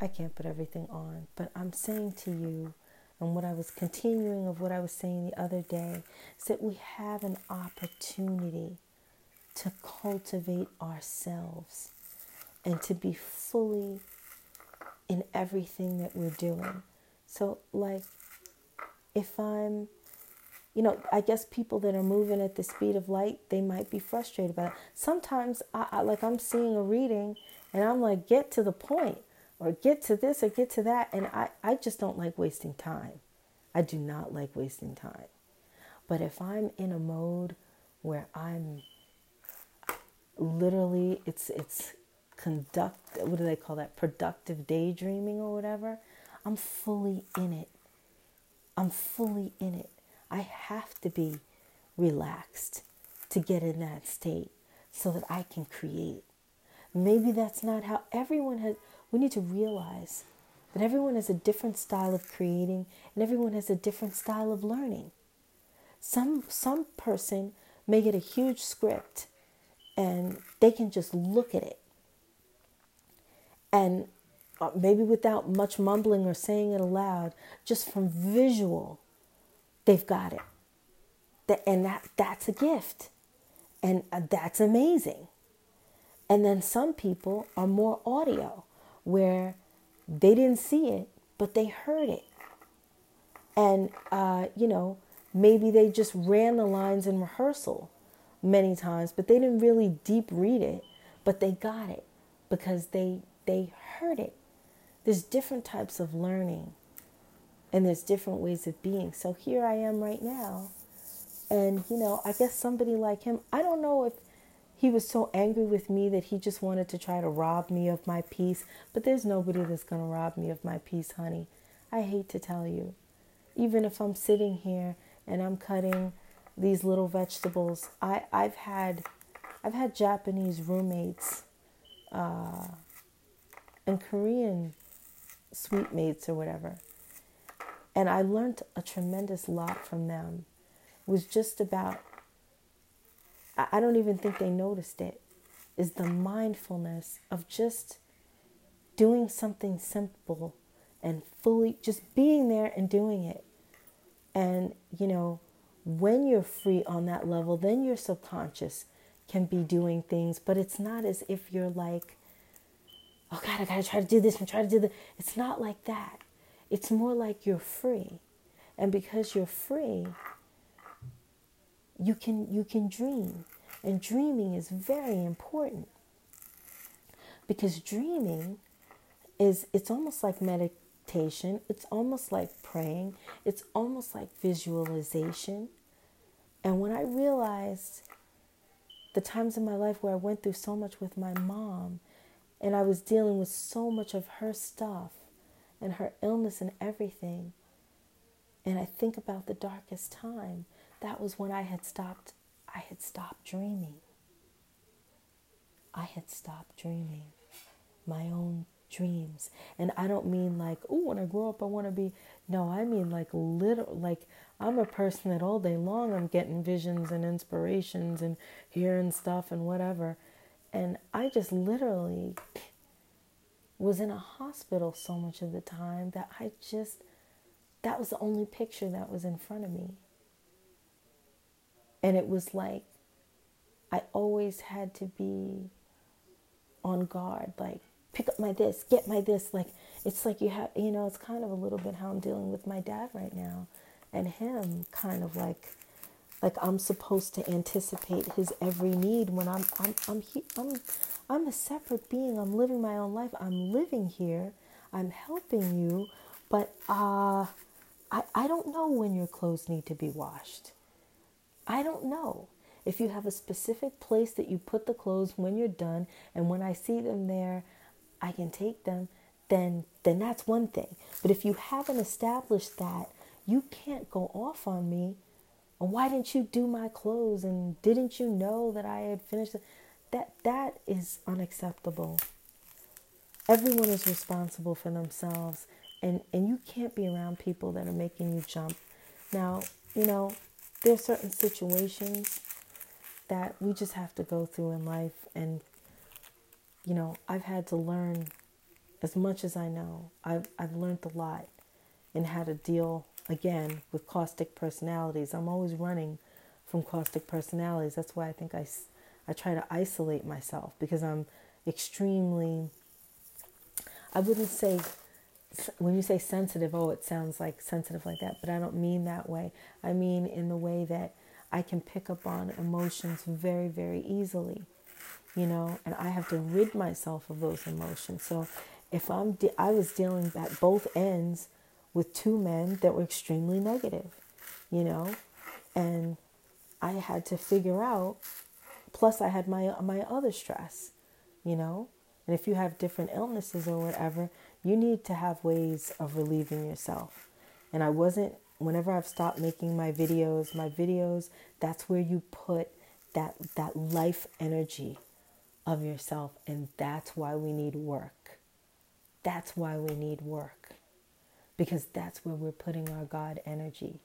I can't put everything on, but I'm saying to you, and what I was continuing of what I was saying the other day, is that we have an opportunity to cultivate ourselves and to be fully in everything that we're doing. So, like, if I'm, you know, I guess people that are moving at the speed of light, they might be frustrated about it. Sometimes, I, I like, I'm seeing a reading and I'm like, get to the point or get to this or get to that. And I, I just don't like wasting time. I do not like wasting time. But if I'm in a mode where I'm literally, it's, it's conduct, what do they call that? Productive daydreaming or whatever. I'm fully in it. I'm fully in it. I have to be relaxed to get in that state so that I can create. Maybe that's not how everyone has we need to realize that everyone has a different style of creating and everyone has a different style of learning. Some some person may get a huge script and they can just look at it and uh, maybe without much mumbling or saying it aloud, just from visual, they've got it. And that, that's a gift. And uh, that's amazing. And then some people are more audio where they didn't see it, but they heard it. And, uh, you know, maybe they just ran the lines in rehearsal many times, but they didn't really deep read it, but they got it because they they heard it. There's different types of learning and there's different ways of being. So here I am right now. And, you know, I guess somebody like him, I don't know if he was so angry with me that he just wanted to try to rob me of my peace. But there's nobody that's going to rob me of my peace, honey. I hate to tell you. Even if I'm sitting here and I'm cutting these little vegetables, I, I've had I've had Japanese roommates uh, and Korean sweetmates or whatever. And I learned a tremendous lot from them. It was just about I don't even think they noticed it, is the mindfulness of just doing something simple and fully just being there and doing it. And, you know, when you're free on that level, then your subconscious can be doing things, but it's not as if you're like, oh God, I gotta try to do this and try to do that. It's not like that. It's more like you're free. And because you're free, you can you can dream. And dreaming is very important. Because dreaming is it's almost like meditation. It's almost like praying. It's almost like visualization. And when i realized the times in my life where i went through so much with my mom and i was dealing with so much of her stuff and her illness and everything and i think about the darkest time that was when I had stopped I had stopped dreaming. I had stopped dreaming my own dreams. And I don't mean like, oh, when I grow up I want to be no, I mean like little like I'm a person that all day long I'm getting visions and inspirations and hearing stuff and whatever. And I just literally was in a hospital so much of the time that I just that was the only picture that was in front of me. And it was like I always had to be on guard, like pick up my this, get my this. Like it's like you have, you know, it's kind of a little bit how I'm dealing with my dad right now, and him kind of like, like I'm supposed to anticipate his every need when I'm, I'm, I'm, he, I'm, I'm a separate being. I'm living my own life. I'm living here. I'm helping you, but uh, I, I don't know when your clothes need to be washed. I don't know. If you have a specific place that you put the clothes when you're done and when I see them there, I can take them, then then that's one thing. But if you haven't established that, you can't go off on me. Why didn't you do my clothes and didn't you know that I had finished? That that is unacceptable. Everyone is responsible for themselves and and you can't be around people that are making you jump. Now, you know, there are certain situations that we just have to go through in life and you know i've had to learn as much as I know, I've, I've learned a lot in how to deal, again, with caustic personalities. I'm always running from caustic personalities. That's why I think I, I try to isolate myself because I'm extremely, I wouldn't say, when you say sensitive, oh, it sounds like sensitive like that, but I don't mean that way. I mean in the way that I can pick up on emotions very, very easily, you know, and I have to rid myself of those emotions. So if I'm, de- I was dealing at both ends with two men that were extremely negative, you know, and I had to figure out. Plus, I had my my other stress, you know, and if you have different illnesses or whatever, you need to have ways of relieving yourself. And I wasn't whenever I've stopped making my videos, my videos, that's where you put that that life energy of yourself and that's why we need work. That's why we need work. Because that's where we're putting our God energy.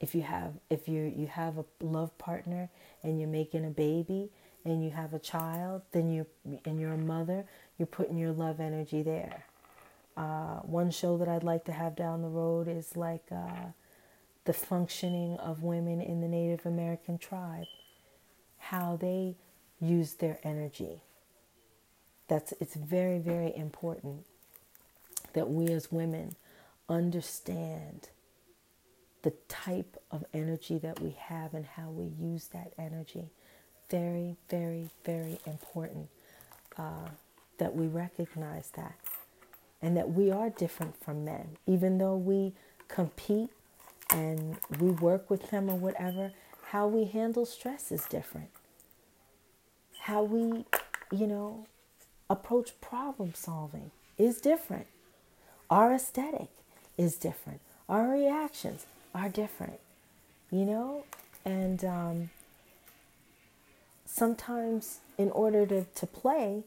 If you have if you you have a love partner and you're making a baby and you have a child, then you and you're a mother, you're putting your love energy there uh, one show that I'd like to have down the road is like uh, the functioning of women in the Native American tribe, how they use their energy. That's it's very very important that we as women understand the type of energy that we have and how we use that energy. Very very very important uh, that we recognize that and that we are different from men. Even though we compete and we work with them or whatever, how we handle stress is different. How we, you know, approach problem solving is different. Our aesthetic is different. Our reactions are different, you know? And um, sometimes, in order to, to play,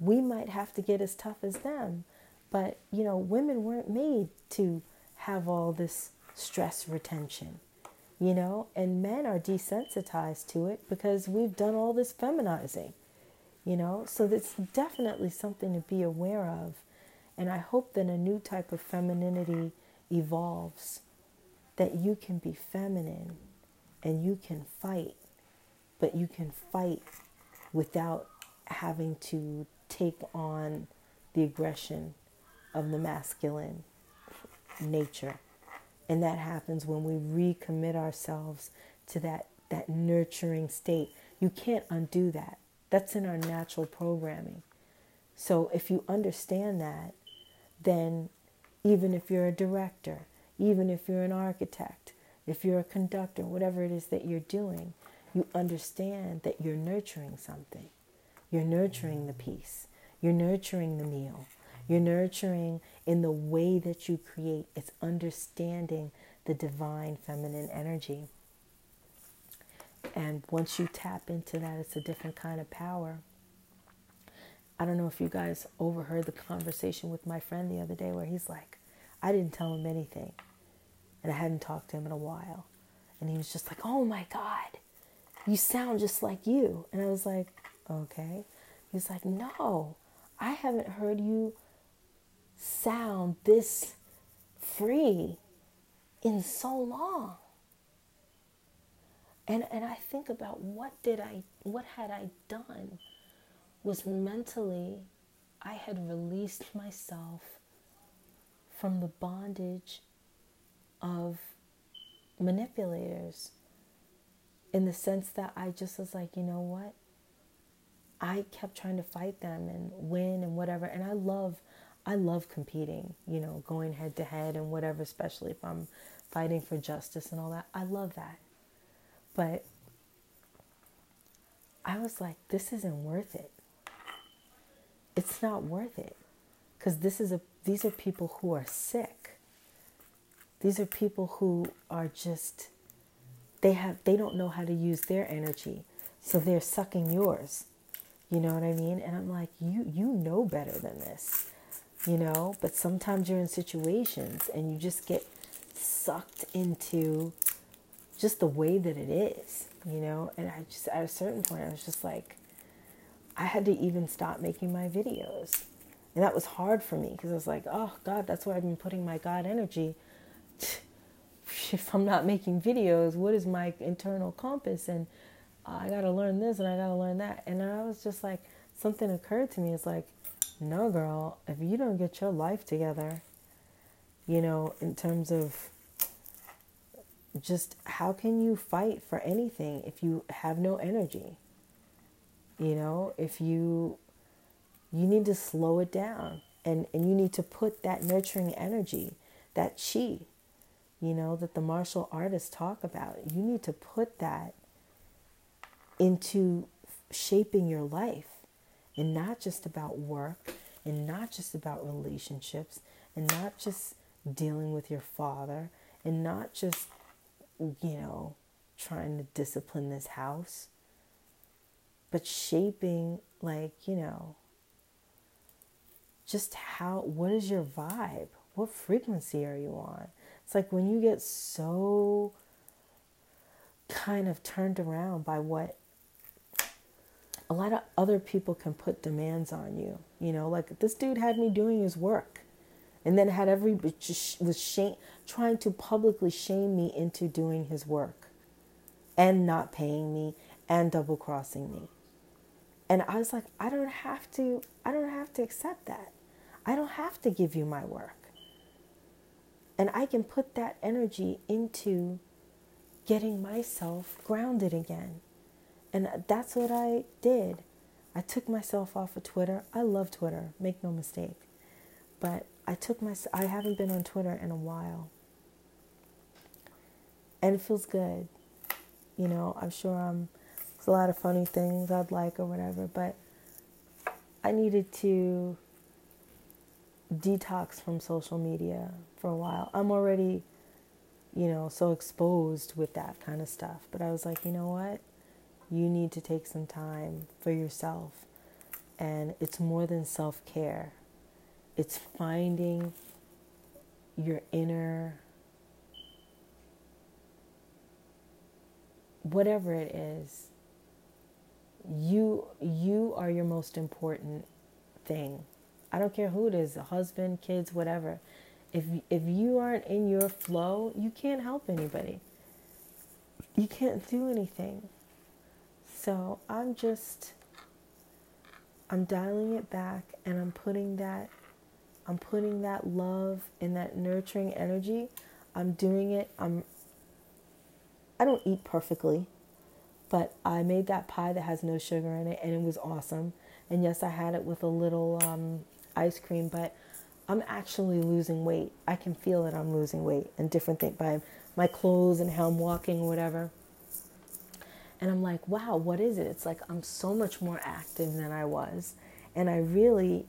we might have to get as tough as them. But, you know, women weren't made to have all this stress retention, you know, and men are desensitized to it because we've done all this feminizing, you know, so that's definitely something to be aware of. And I hope that a new type of femininity evolves, that you can be feminine and you can fight, but you can fight without having to take on the aggression of the masculine nature. And that happens when we recommit ourselves to that, that nurturing state. You can't undo that. That's in our natural programming. So if you understand that, then even if you're a director, even if you're an architect, if you're a conductor, whatever it is that you're doing, you understand that you're nurturing something. You're nurturing the peace. You're nurturing the meal. You're nurturing in the way that you create. It's understanding the divine feminine energy. And once you tap into that, it's a different kind of power. I don't know if you guys overheard the conversation with my friend the other day where he's like, I didn't tell him anything. And I hadn't talked to him in a while. And he was just like, Oh my God, you sound just like you. And I was like, Okay. He's like, No, I haven't heard you sound this free in so long. And and I think about what did I what had I done was mentally I had released myself from the bondage of manipulators in the sense that I just was like, you know what? I kept trying to fight them and win and whatever. And I love I love competing, you know, going head to head and whatever, especially if I'm fighting for justice and all that. I love that. But I was like, this isn't worth it. It's not worth it. Cuz this is a these are people who are sick. These are people who are just they have they don't know how to use their energy. So they're sucking yours. You know what I mean? And I'm like, you you know better than this you know but sometimes you're in situations and you just get sucked into just the way that it is you know and i just at a certain point i was just like i had to even stop making my videos And that was hard for me because I was like, oh, God, that's where I've been putting my God energy. If I'm not making videos, what is my internal compass? And I got to learn this and I got to learn that. And I was just like, something occurred to me. It's like, no, girl, if you don't get your life together, you know, in terms of just how can you fight for anything if you have no energy? You know, if you you need to slow it down and, and you need to put that nurturing energy, that chi, you know, that the martial artists talk about. You need to put that into shaping your life and not just about work and not just about relationships and not just dealing with your father and not just, you know, trying to discipline this house, but shaping, like, you know, just how, what is your vibe? What frequency are you on? It's like when you get so kind of turned around by what a lot of other people can put demands on you. You know, like this dude had me doing his work and then had every was shame, trying to publicly shame me into doing his work and not paying me and double crossing me. And I was like, I don't have to I don't have to accept that. I don't have to give you my work. And I can put that energy into getting myself grounded again. And that's what I did. I took myself off of Twitter. I love Twitter, make no mistake. But I took my I haven't been on Twitter in a while. And it feels good. You know, I'm sure um, I'm there's a lot of funny things I'd like or whatever, but I needed to detox from social media for a while. I'm already, you know, so exposed with that kind of stuff. But I was like, you know what? You need to take some time for yourself. And it's more than self care, it's finding your inner, whatever it is. You, you are your most important thing I don't care who it is, a husband, kids, whatever. If if you aren't in your flow, you can't help anybody. You can't do anything. So I'm just I'm dialing it back and I'm putting that I'm putting that love and that nurturing energy. I'm doing it. I'm I don't eat perfectly, but I made that pie that has no sugar in it and it was awesome. And yes, I had it with a little um, ice cream, but I'm actually losing weight. I can feel that I'm losing weight and different things by my clothes and how I'm walking or whatever. And I'm like, wow, what is it? It's like I'm so much more active than I was. And I really,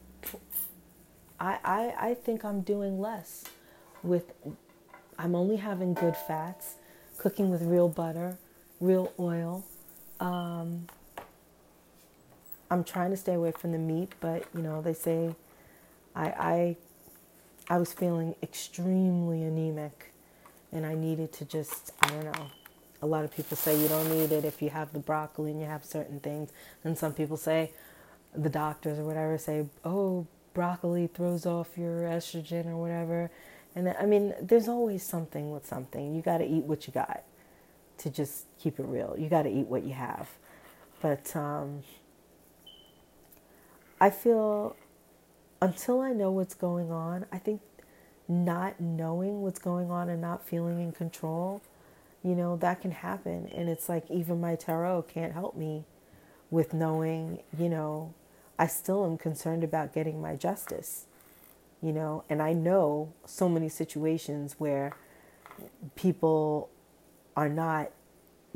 I, I, I think I'm doing less with, I'm only having good fats, cooking with real butter, real oil. Um, I'm trying to stay away from the meat, but you know, they say I, I, I was feeling extremely anemic and I needed to just, I don't know. A lot of people say you don't need it if you have the broccoli and you have certain things. And some people say, the doctors or whatever say, oh, broccoli throws off your estrogen or whatever. And I mean, there's always something with something. You got to eat what you got to just keep it real. You got to eat what you have. But um, I feel until I know what's going on, I think not knowing what's going on and not feeling in control, you know, that can happen. And it's like even my tarot can't help me with knowing, you know, I still am concerned about getting my justice, you know, and I know so many situations where people are not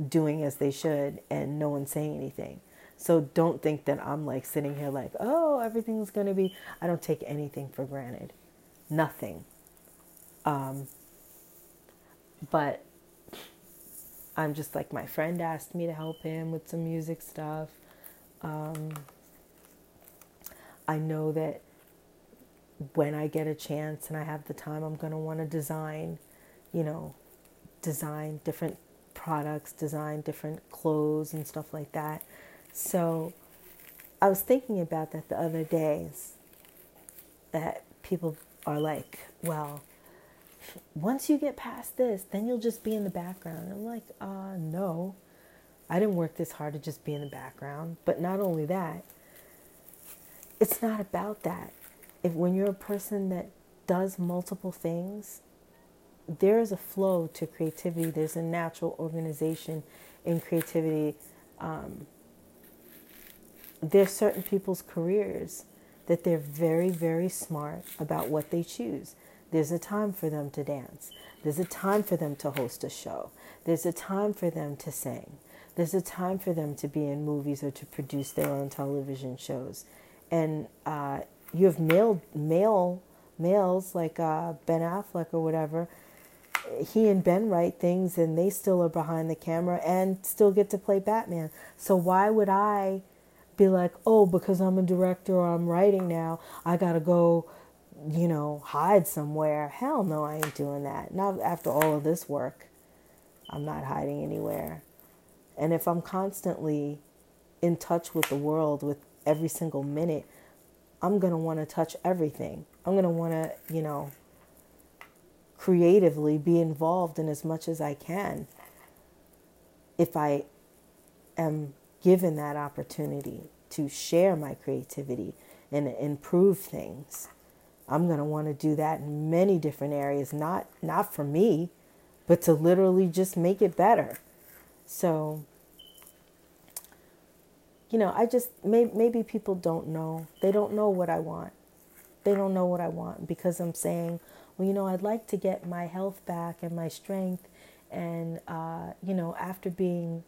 doing as they should and no one's saying anything. So don't think that I'm like sitting here like, oh, everything's going to be. I don't take anything for granted. Nothing. Um, but I'm just like, my friend asked me to help him with some music stuff. Um, I know that when I get a chance and I have the time, I'm going to want to design, you know, design different products, design different clothes and stuff like that. So I was thinking about that the other days. that people are like, well, once you get past this, then you'll just be in the background. I'm like, uh, no. I didn't work this hard to just be in the background. But not only that, it's not about that. If when you're a person that does multiple things, there is a flow to creativity. There's a natural organization in creativity. Um, there's certain people's careers that they're very, very smart about what they choose. There's a time for them to dance. There's a time for them to host a show. There's a time for them to sing. There's a time for them to be in movies or to produce their own television shows. And uh, you have male, male males like uh, Ben Affleck or whatever. He and Ben write things, and they still are behind the camera and still get to play Batman. So why would I be like, oh, because I'm a director or I'm writing now, I gotta go you know, hide somewhere. Hell no, I ain't doing that. Not after all of this work. I'm not hiding anywhere. And if I'm constantly in touch with the world with every single minute, I'm want to touch everything. I'm want to, you know, creatively be involved in as much as I can if I am given that opportunity to share my creativity and improve things. I'm going to want to do that in many different areas, not not for me, but to literally just make it better. So, you know, I just maybe, maybe people don't know. They don't know what I want. They don't know what I want because I'm saying, well, you know, I'd like to get my health back and my strength, and uh, you know, after being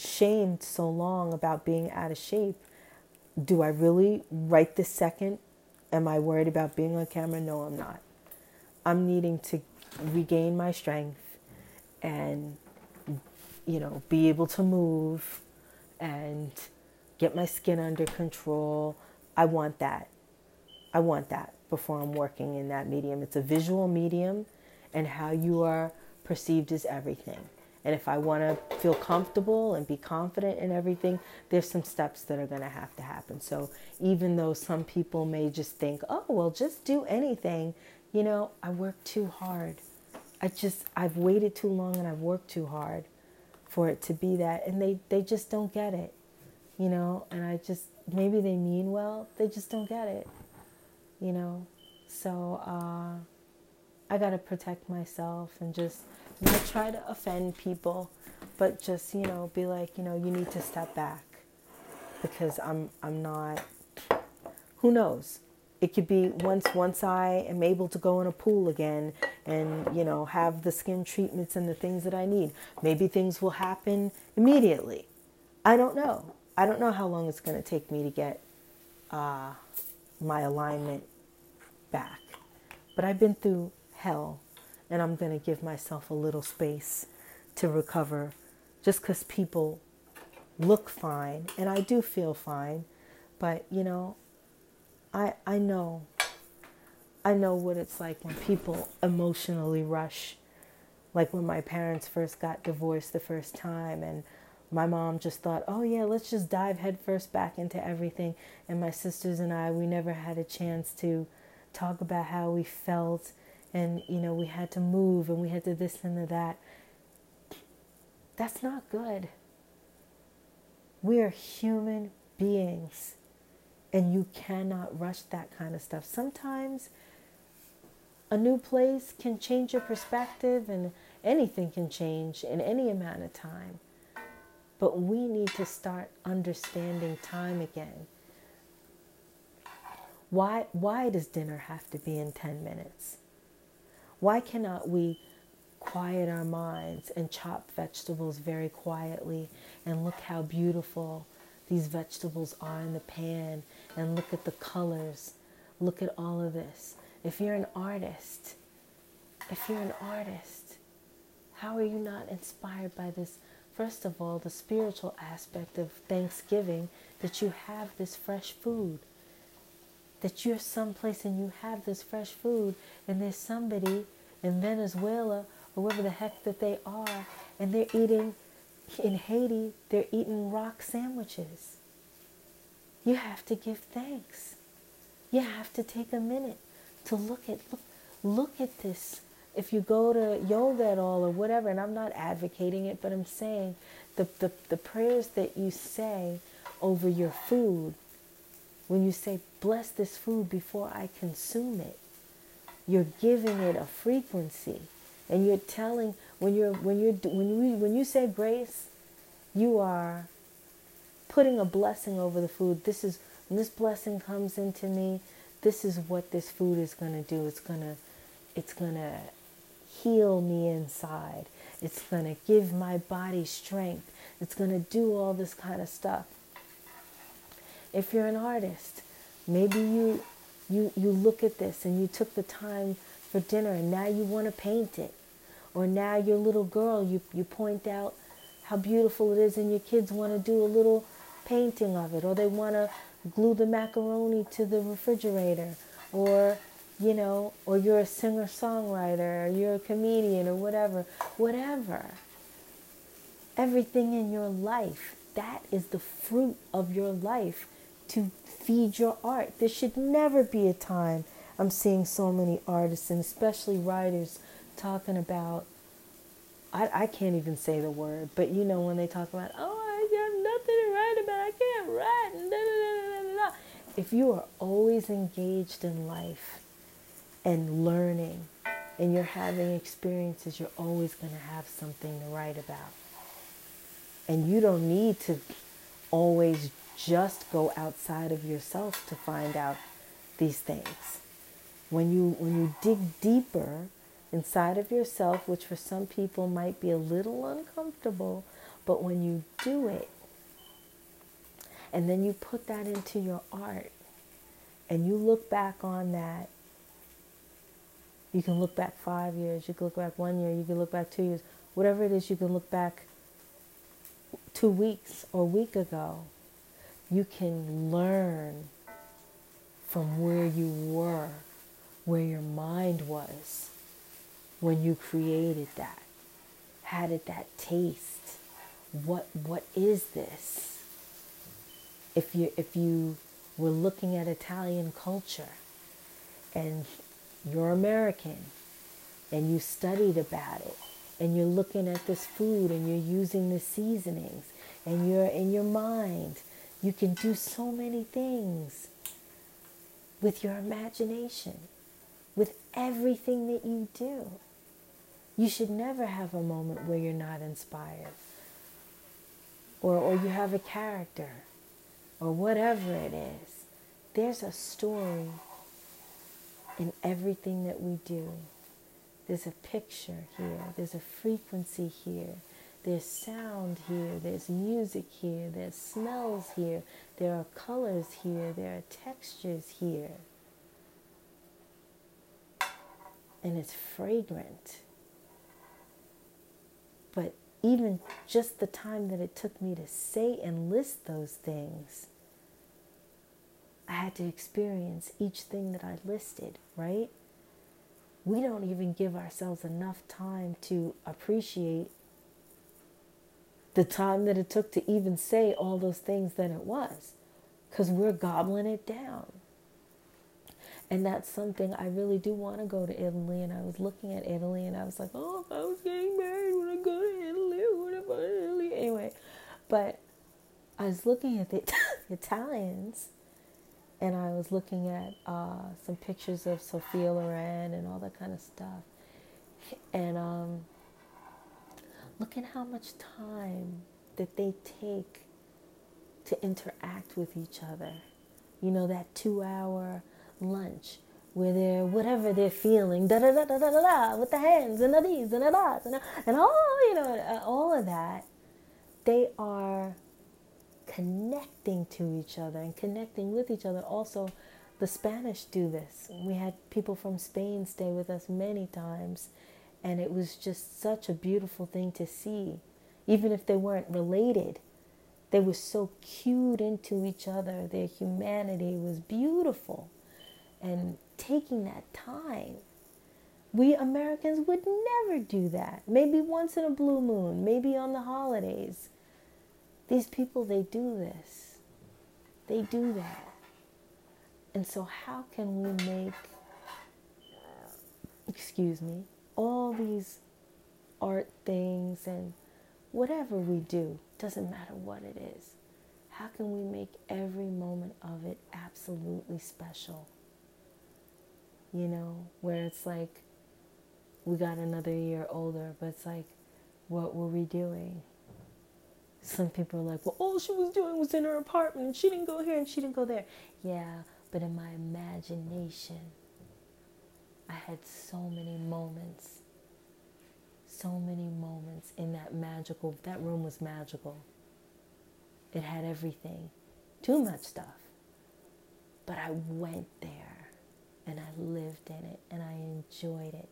shamed so long about being out of shape, do I really right this second Am I worried about being on camera? No, I'm not. I'm needing to regain my strength and, you know, be able to move and get my skin under control. I want that. I want that before I'm working in that medium. It's a visual medium, and how you are perceived is everything. And if I want to feel comfortable and be confident in everything, there's some steps that are going to have to happen. So even though some people may just think, oh, well, just do anything, you know, I work too hard. I just, I've waited too long and I've worked too hard for it to be that. And they, they just don't get it, you know, and I just, maybe they mean well, they just don't get it, you know. So uh, I got to protect myself and just, not try to offend people, but just, you know, be like, you know, you need to step back because I'm I'm not who knows? It could be once once I am able to go in a pool again and, you know, have the skin treatments and the things that I need. Maybe things will happen immediately. I don't know. I don't know how long it's going to take me to get uh, my alignment back. But I've been through hell and I'm going to give myself a little space to recover just because people look fine and I do feel fine. But, you know, I, I know. I know what it's like when people emotionally rush. Like when my parents first got divorced the first time, and my mom just thought, oh, yeah, let's just dive headfirst back into everything. And my sisters and I, we never had a chance to talk about how we felt and you know we had to move and we had to this and that. That's not good. We are human beings and you cannot rush that kind of stuff. Sometimes a new place can change your perspective and anything can change in any amount of time. But we need to start understanding time again. Why why does dinner have to be in 10 minutes why cannot we quiet our minds and chop vegetables very quietly and look how beautiful these vegetables are in the pan and look at the colors? Look at all of this. If you're an artist, if you're an artist, how are you not inspired by this? First of all, the spiritual aspect of Thanksgiving that you have this fresh food that you're someplace and you have this fresh food, and there's somebody in Venezuela or wherever the heck that they are, and they're eating in Haiti, they're eating rock sandwiches. You have to give thanks. you have to take a minute to look at look, look at this. If you go to yoga at all or whatever, and I'm not advocating it, but I'm saying the, the, the prayers that you say over your food, when you say, bless this food before I consume it, you're giving it a frequency. And you're telling when you're when you're when you when you say grace, you are putting a blessing over the food. This is when this blessing comes into me, this is what this food is going to do. It's going to it's going to heal me inside. It's going to give my body strength. It's going to do all this kind of stuff. If you're an artist, maybe you you you look at this and you took the time for dinner and now you want to paint it. Or now your little girl you you point out how beautiful it is and your kids want to do a little painting of it or they want to glue the macaroni to the refrigerator or you know or you're a singer songwriter or you're a comedian or whatever whatever everything in your life that is the fruit of your life to feed your art. There should never be a time i'm seeing so many artists and especially writers talking about I, I can't even say the word, but you know when they talk about, oh, I have nothing to write about, I can't write, da, da, da, if you are always engaged in life and learning and you're having experiences, you're always going to have something to write about. And you don't need to always just go outside of yourself to find out these things. When you when you dig deeper inside of yourself, which for some people might be a little uncomfortable, but when you do it and then you put that into your art and you look back on that, you can look back five years, you can look back one year, you can look back two years, whatever it is, you can look back two weeks or a week ago. You can learn from where you were, where your mind was when you created that? How did that taste? What what is this? If you if you were looking at Italian culture and you're American and you studied about it and you're looking at this food and you're using the seasonings and you're in your mind, you can do so many things with your imagination, with everything that you do. You should never have a moment where you're not inspired. Or, or you have a character, or whatever it is. There's a story in everything that we do. There's a picture here, there's a frequency here, there's sound here, there's music here, there's smells here, there are colors here, there are textures here. And it's fragrant. But even just the time that it took me to say and list those things, I had to experience each thing that I listed, right? We don't even give ourselves enough time to appreciate the time that it took to even say all those things that it was because we're gobbling it down. And that's something I really do want to go to Italy. And I was looking at Italy and I was like, oh, if I was getting married, would I go to Italy? Would I go to Italy? Anyway, but I was looking at the Italians and I was looking at uh, some pictures of Sophia Loren and all that kind of stuff. And um, look at how much time that they take to interact with each other. You know, that two hour lunch where they're whatever they're feeling, da da da da da da, with the hands and the these and the dots and, and all you know, uh, all of that, they are connecting to each other and connecting with each other. Also, the Spanish do this. We had people from Spain stay with us many times, and it was just such a beautiful thing to see, even if they weren't related. They were so cued into each other. Their humanity was beautiful and taking that time. We Americans would never do that. Maybe once in a blue moon, maybe on the holidays. These people, they do this. They do that. And so, how can we make, excuse me, all these art things and whatever we do, doesn't matter what it is, how can we make every moment of it absolutely special? You know, where it's like we got another year older, but it's like, what were we doing? Some people are like, well, all she was doing was in her apartment she didn't go here and she didn't go there. Yeah, but in my imagination, I had so many moments, so many moments in that magical, that room was magical. It had everything, too much stuff. But I went there and I lived in it and I enjoyed it.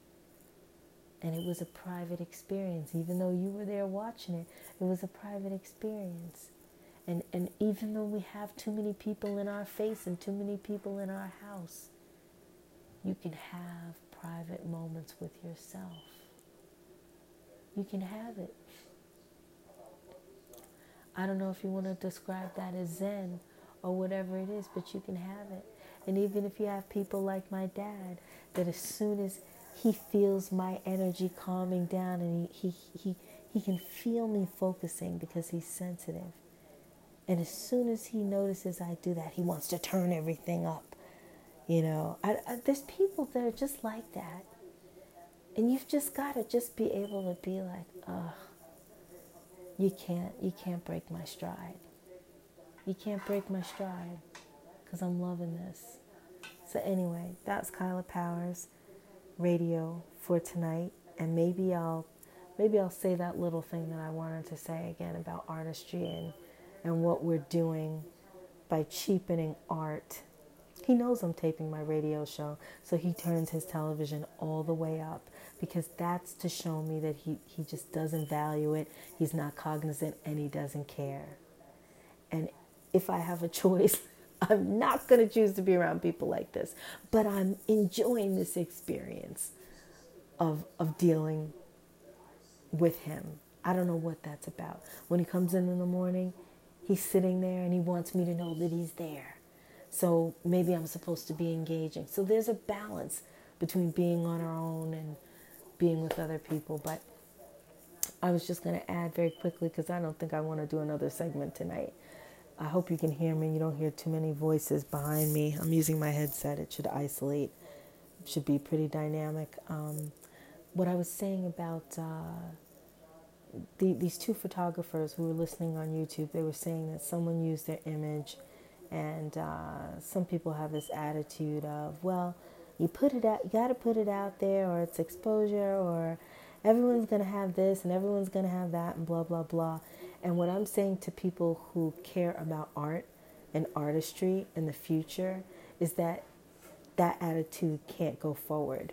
And it was a private experience, even though you were there watching it, it was a private experience. And, and even though we have too many people in our face and too many people in our house, you can have private moments with yourself. You can have it. I don't know if you want to describe that as Zen or whatever it is, but you can have it. And even if you have people like my dad, that as soon as he feels my energy calming down and he, he, he, he can feel me focusing because he's sensitive. And as soon as he notices I do that, he wants to turn everything up. You know, I, I, there's people that are just like that. And you've just got to just be able to be like, oh, you can't you can't break my stride. You can't break my stride because I'm loving this. So anyway, that's Kaila Powers radio for tonight and maybe I'll maybe I'll say that little thing that I wanted to say again about artistry and and what we're doing by cheapening art. He knows I'm taping my radio show, so he turns his television all the way up because that's to show me that he, he just doesn't value it, he's not cognizant, and he doesn't care. And if I have a choice, I'm not going to choose to be around people like this, but I'm enjoying this experience of, of dealing with him. I don't know what that's about. When he comes in in the morning, he's sitting there and he wants me to know that he's there. So maybe I'm supposed to be engaging. So there's a balance between being on our own and being with other people. But I was just going to add very quickly because I don't think I want to do another segment tonight. I hope you can hear me. You don't hear too many voices behind me. I'm using my headset, it should isolate, it should be pretty dynamic. Um, what I was saying about uh, the, these two photographers who were listening on YouTube, they were saying that someone used their image, and uh, some people have this attitude of, well, you put it out you got to put it out there or it's exposure or everyone's going to have this and everyone's going to have that and blah blah blah. And what i'm saying to people who care about art and artistry in the future is that that attitude can't go forward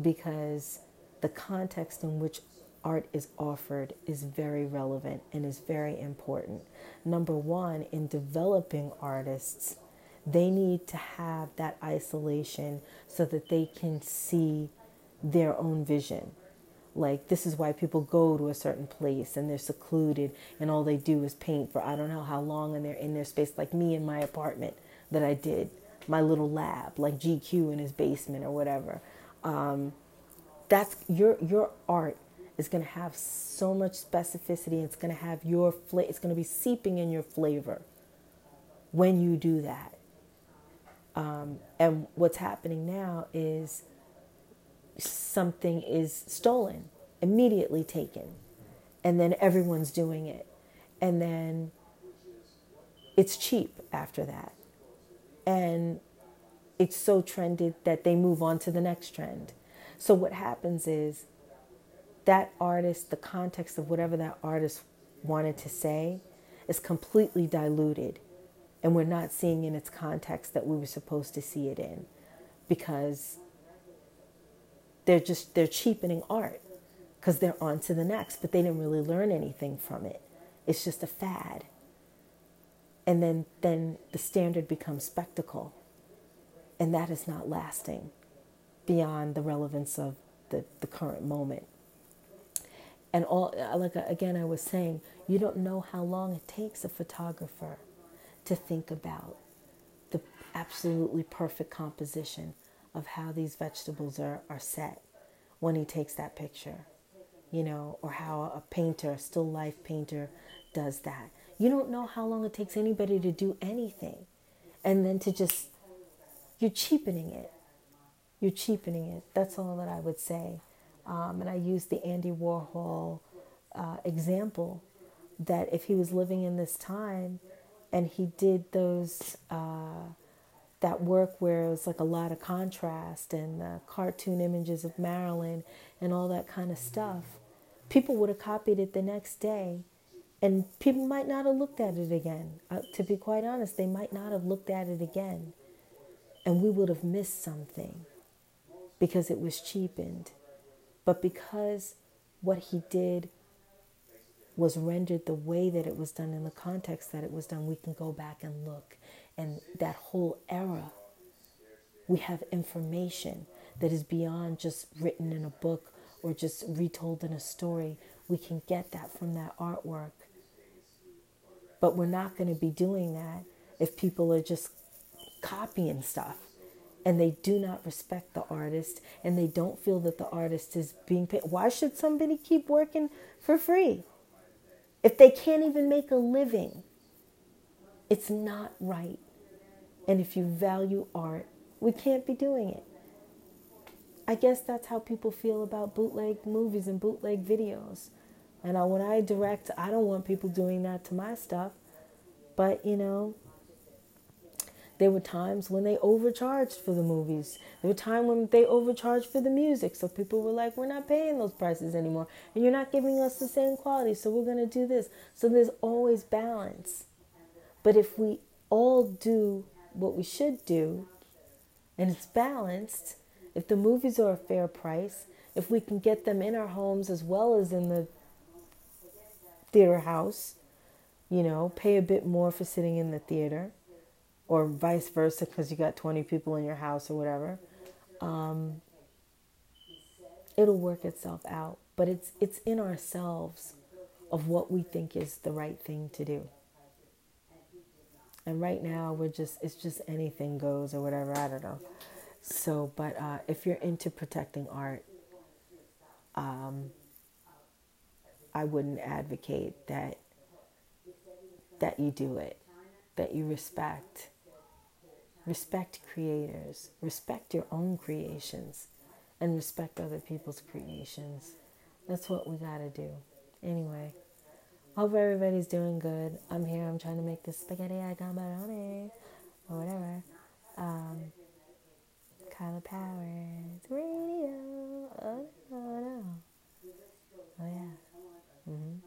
because the context in which art is offered is very relevant and is very important. Number one, in developing artists, they need to have that isolation so that they can see their own vision. Like, this is why people go to a certain place and they're secluded and all they do is paint for I don't know how long and they're in their space, like me in my apartment that I did, my little lab, like GQ in his basement or whatever. Um, that's your your art is going to have so much specificity. It's going to have your flavor. It's going to be seeping in your flavor when you do that. Um, and what's happening now is something is stolen, immediately taken, and then everyone's doing it. And then it's cheap after that. And it's so trended that they move on to the next trend. So what happens is that artist, the context of whatever that artist wanted to say, is completely diluted and we're not seeing in its context that we were supposed to see it in because they're just they're cheapening art because they're on to the next but they didn't really learn anything from it. It's just a fad. And then then the standard becomes spectacle and that is not lasting beyond the relevance of the, the current moment and all uh, like uh, again i was saying you don't know how long it takes a photographer to think about the absolutely perfect composition of how these vegetables are, are set when he takes that picture, you know, or how a painter, a still life painter, does that. You don't know how long it takes anybody to do anything. And then to just, you're cheapening it. You're cheapening it. That's all that I would say. Um, and I use the Andy Warhol uh, example that if he was living in this time and he did those uh, that work where it was like a lot of contrast and uh, cartoon images of Marilyn and all that kind of stuff, people would have copied it the next day. And people might not have looked at it again. Uh, to be quite honest, they might not have looked at it again. And we would have missed something because it was cheapened. But because what he did was rendered the way that it was done in the context that it was done, we can go back and look. And that whole era, we have information that is beyond just written in a book or just retold in a story. We can get that from that artwork. But we're not going to be doing that if people are just copying stuff and they do not respect the artist and they don't feel that the artist is being paid. Why should somebody keep working for free? If they can't even make a living, it's not right. And if you value art, we can't be doing it. I guess that's how people feel about bootleg movies and bootleg videos. And when I direct, I don't want people doing that to my stuff. But, you know, there were times when they overcharged for the movies. There were times when they overcharged for the music. So people were like, we're not paying those prices anymore. And you're not giving us the same quality. So we're going to do this. So there's always balance. But if we all do what we should do and it's balanced, if the movies are a fair price, if we can get them in our homes as well as in the theater house, you know, pay a bit more for sitting in the theater or vice versa because you got 20 people in your house or whatever um, it'll work itself out. But it's it's in ourselves of what we think is the right thing to do. And right now we're just it's just anything goes or whatever i don't know. So but uh, if you're into protecting art um, i wouldn't advocate that that you do it that you respect Respect creators, respect your own creations, and respect other people's creations. That's what we gotta do. Anyway, hope everybody's doing good. I'm here, I'm trying to make this spaghetti a gambarone or whatever. Um, Kaila Powerz Radio. Oh, no, no. Oh, yeah. Mm-hmm.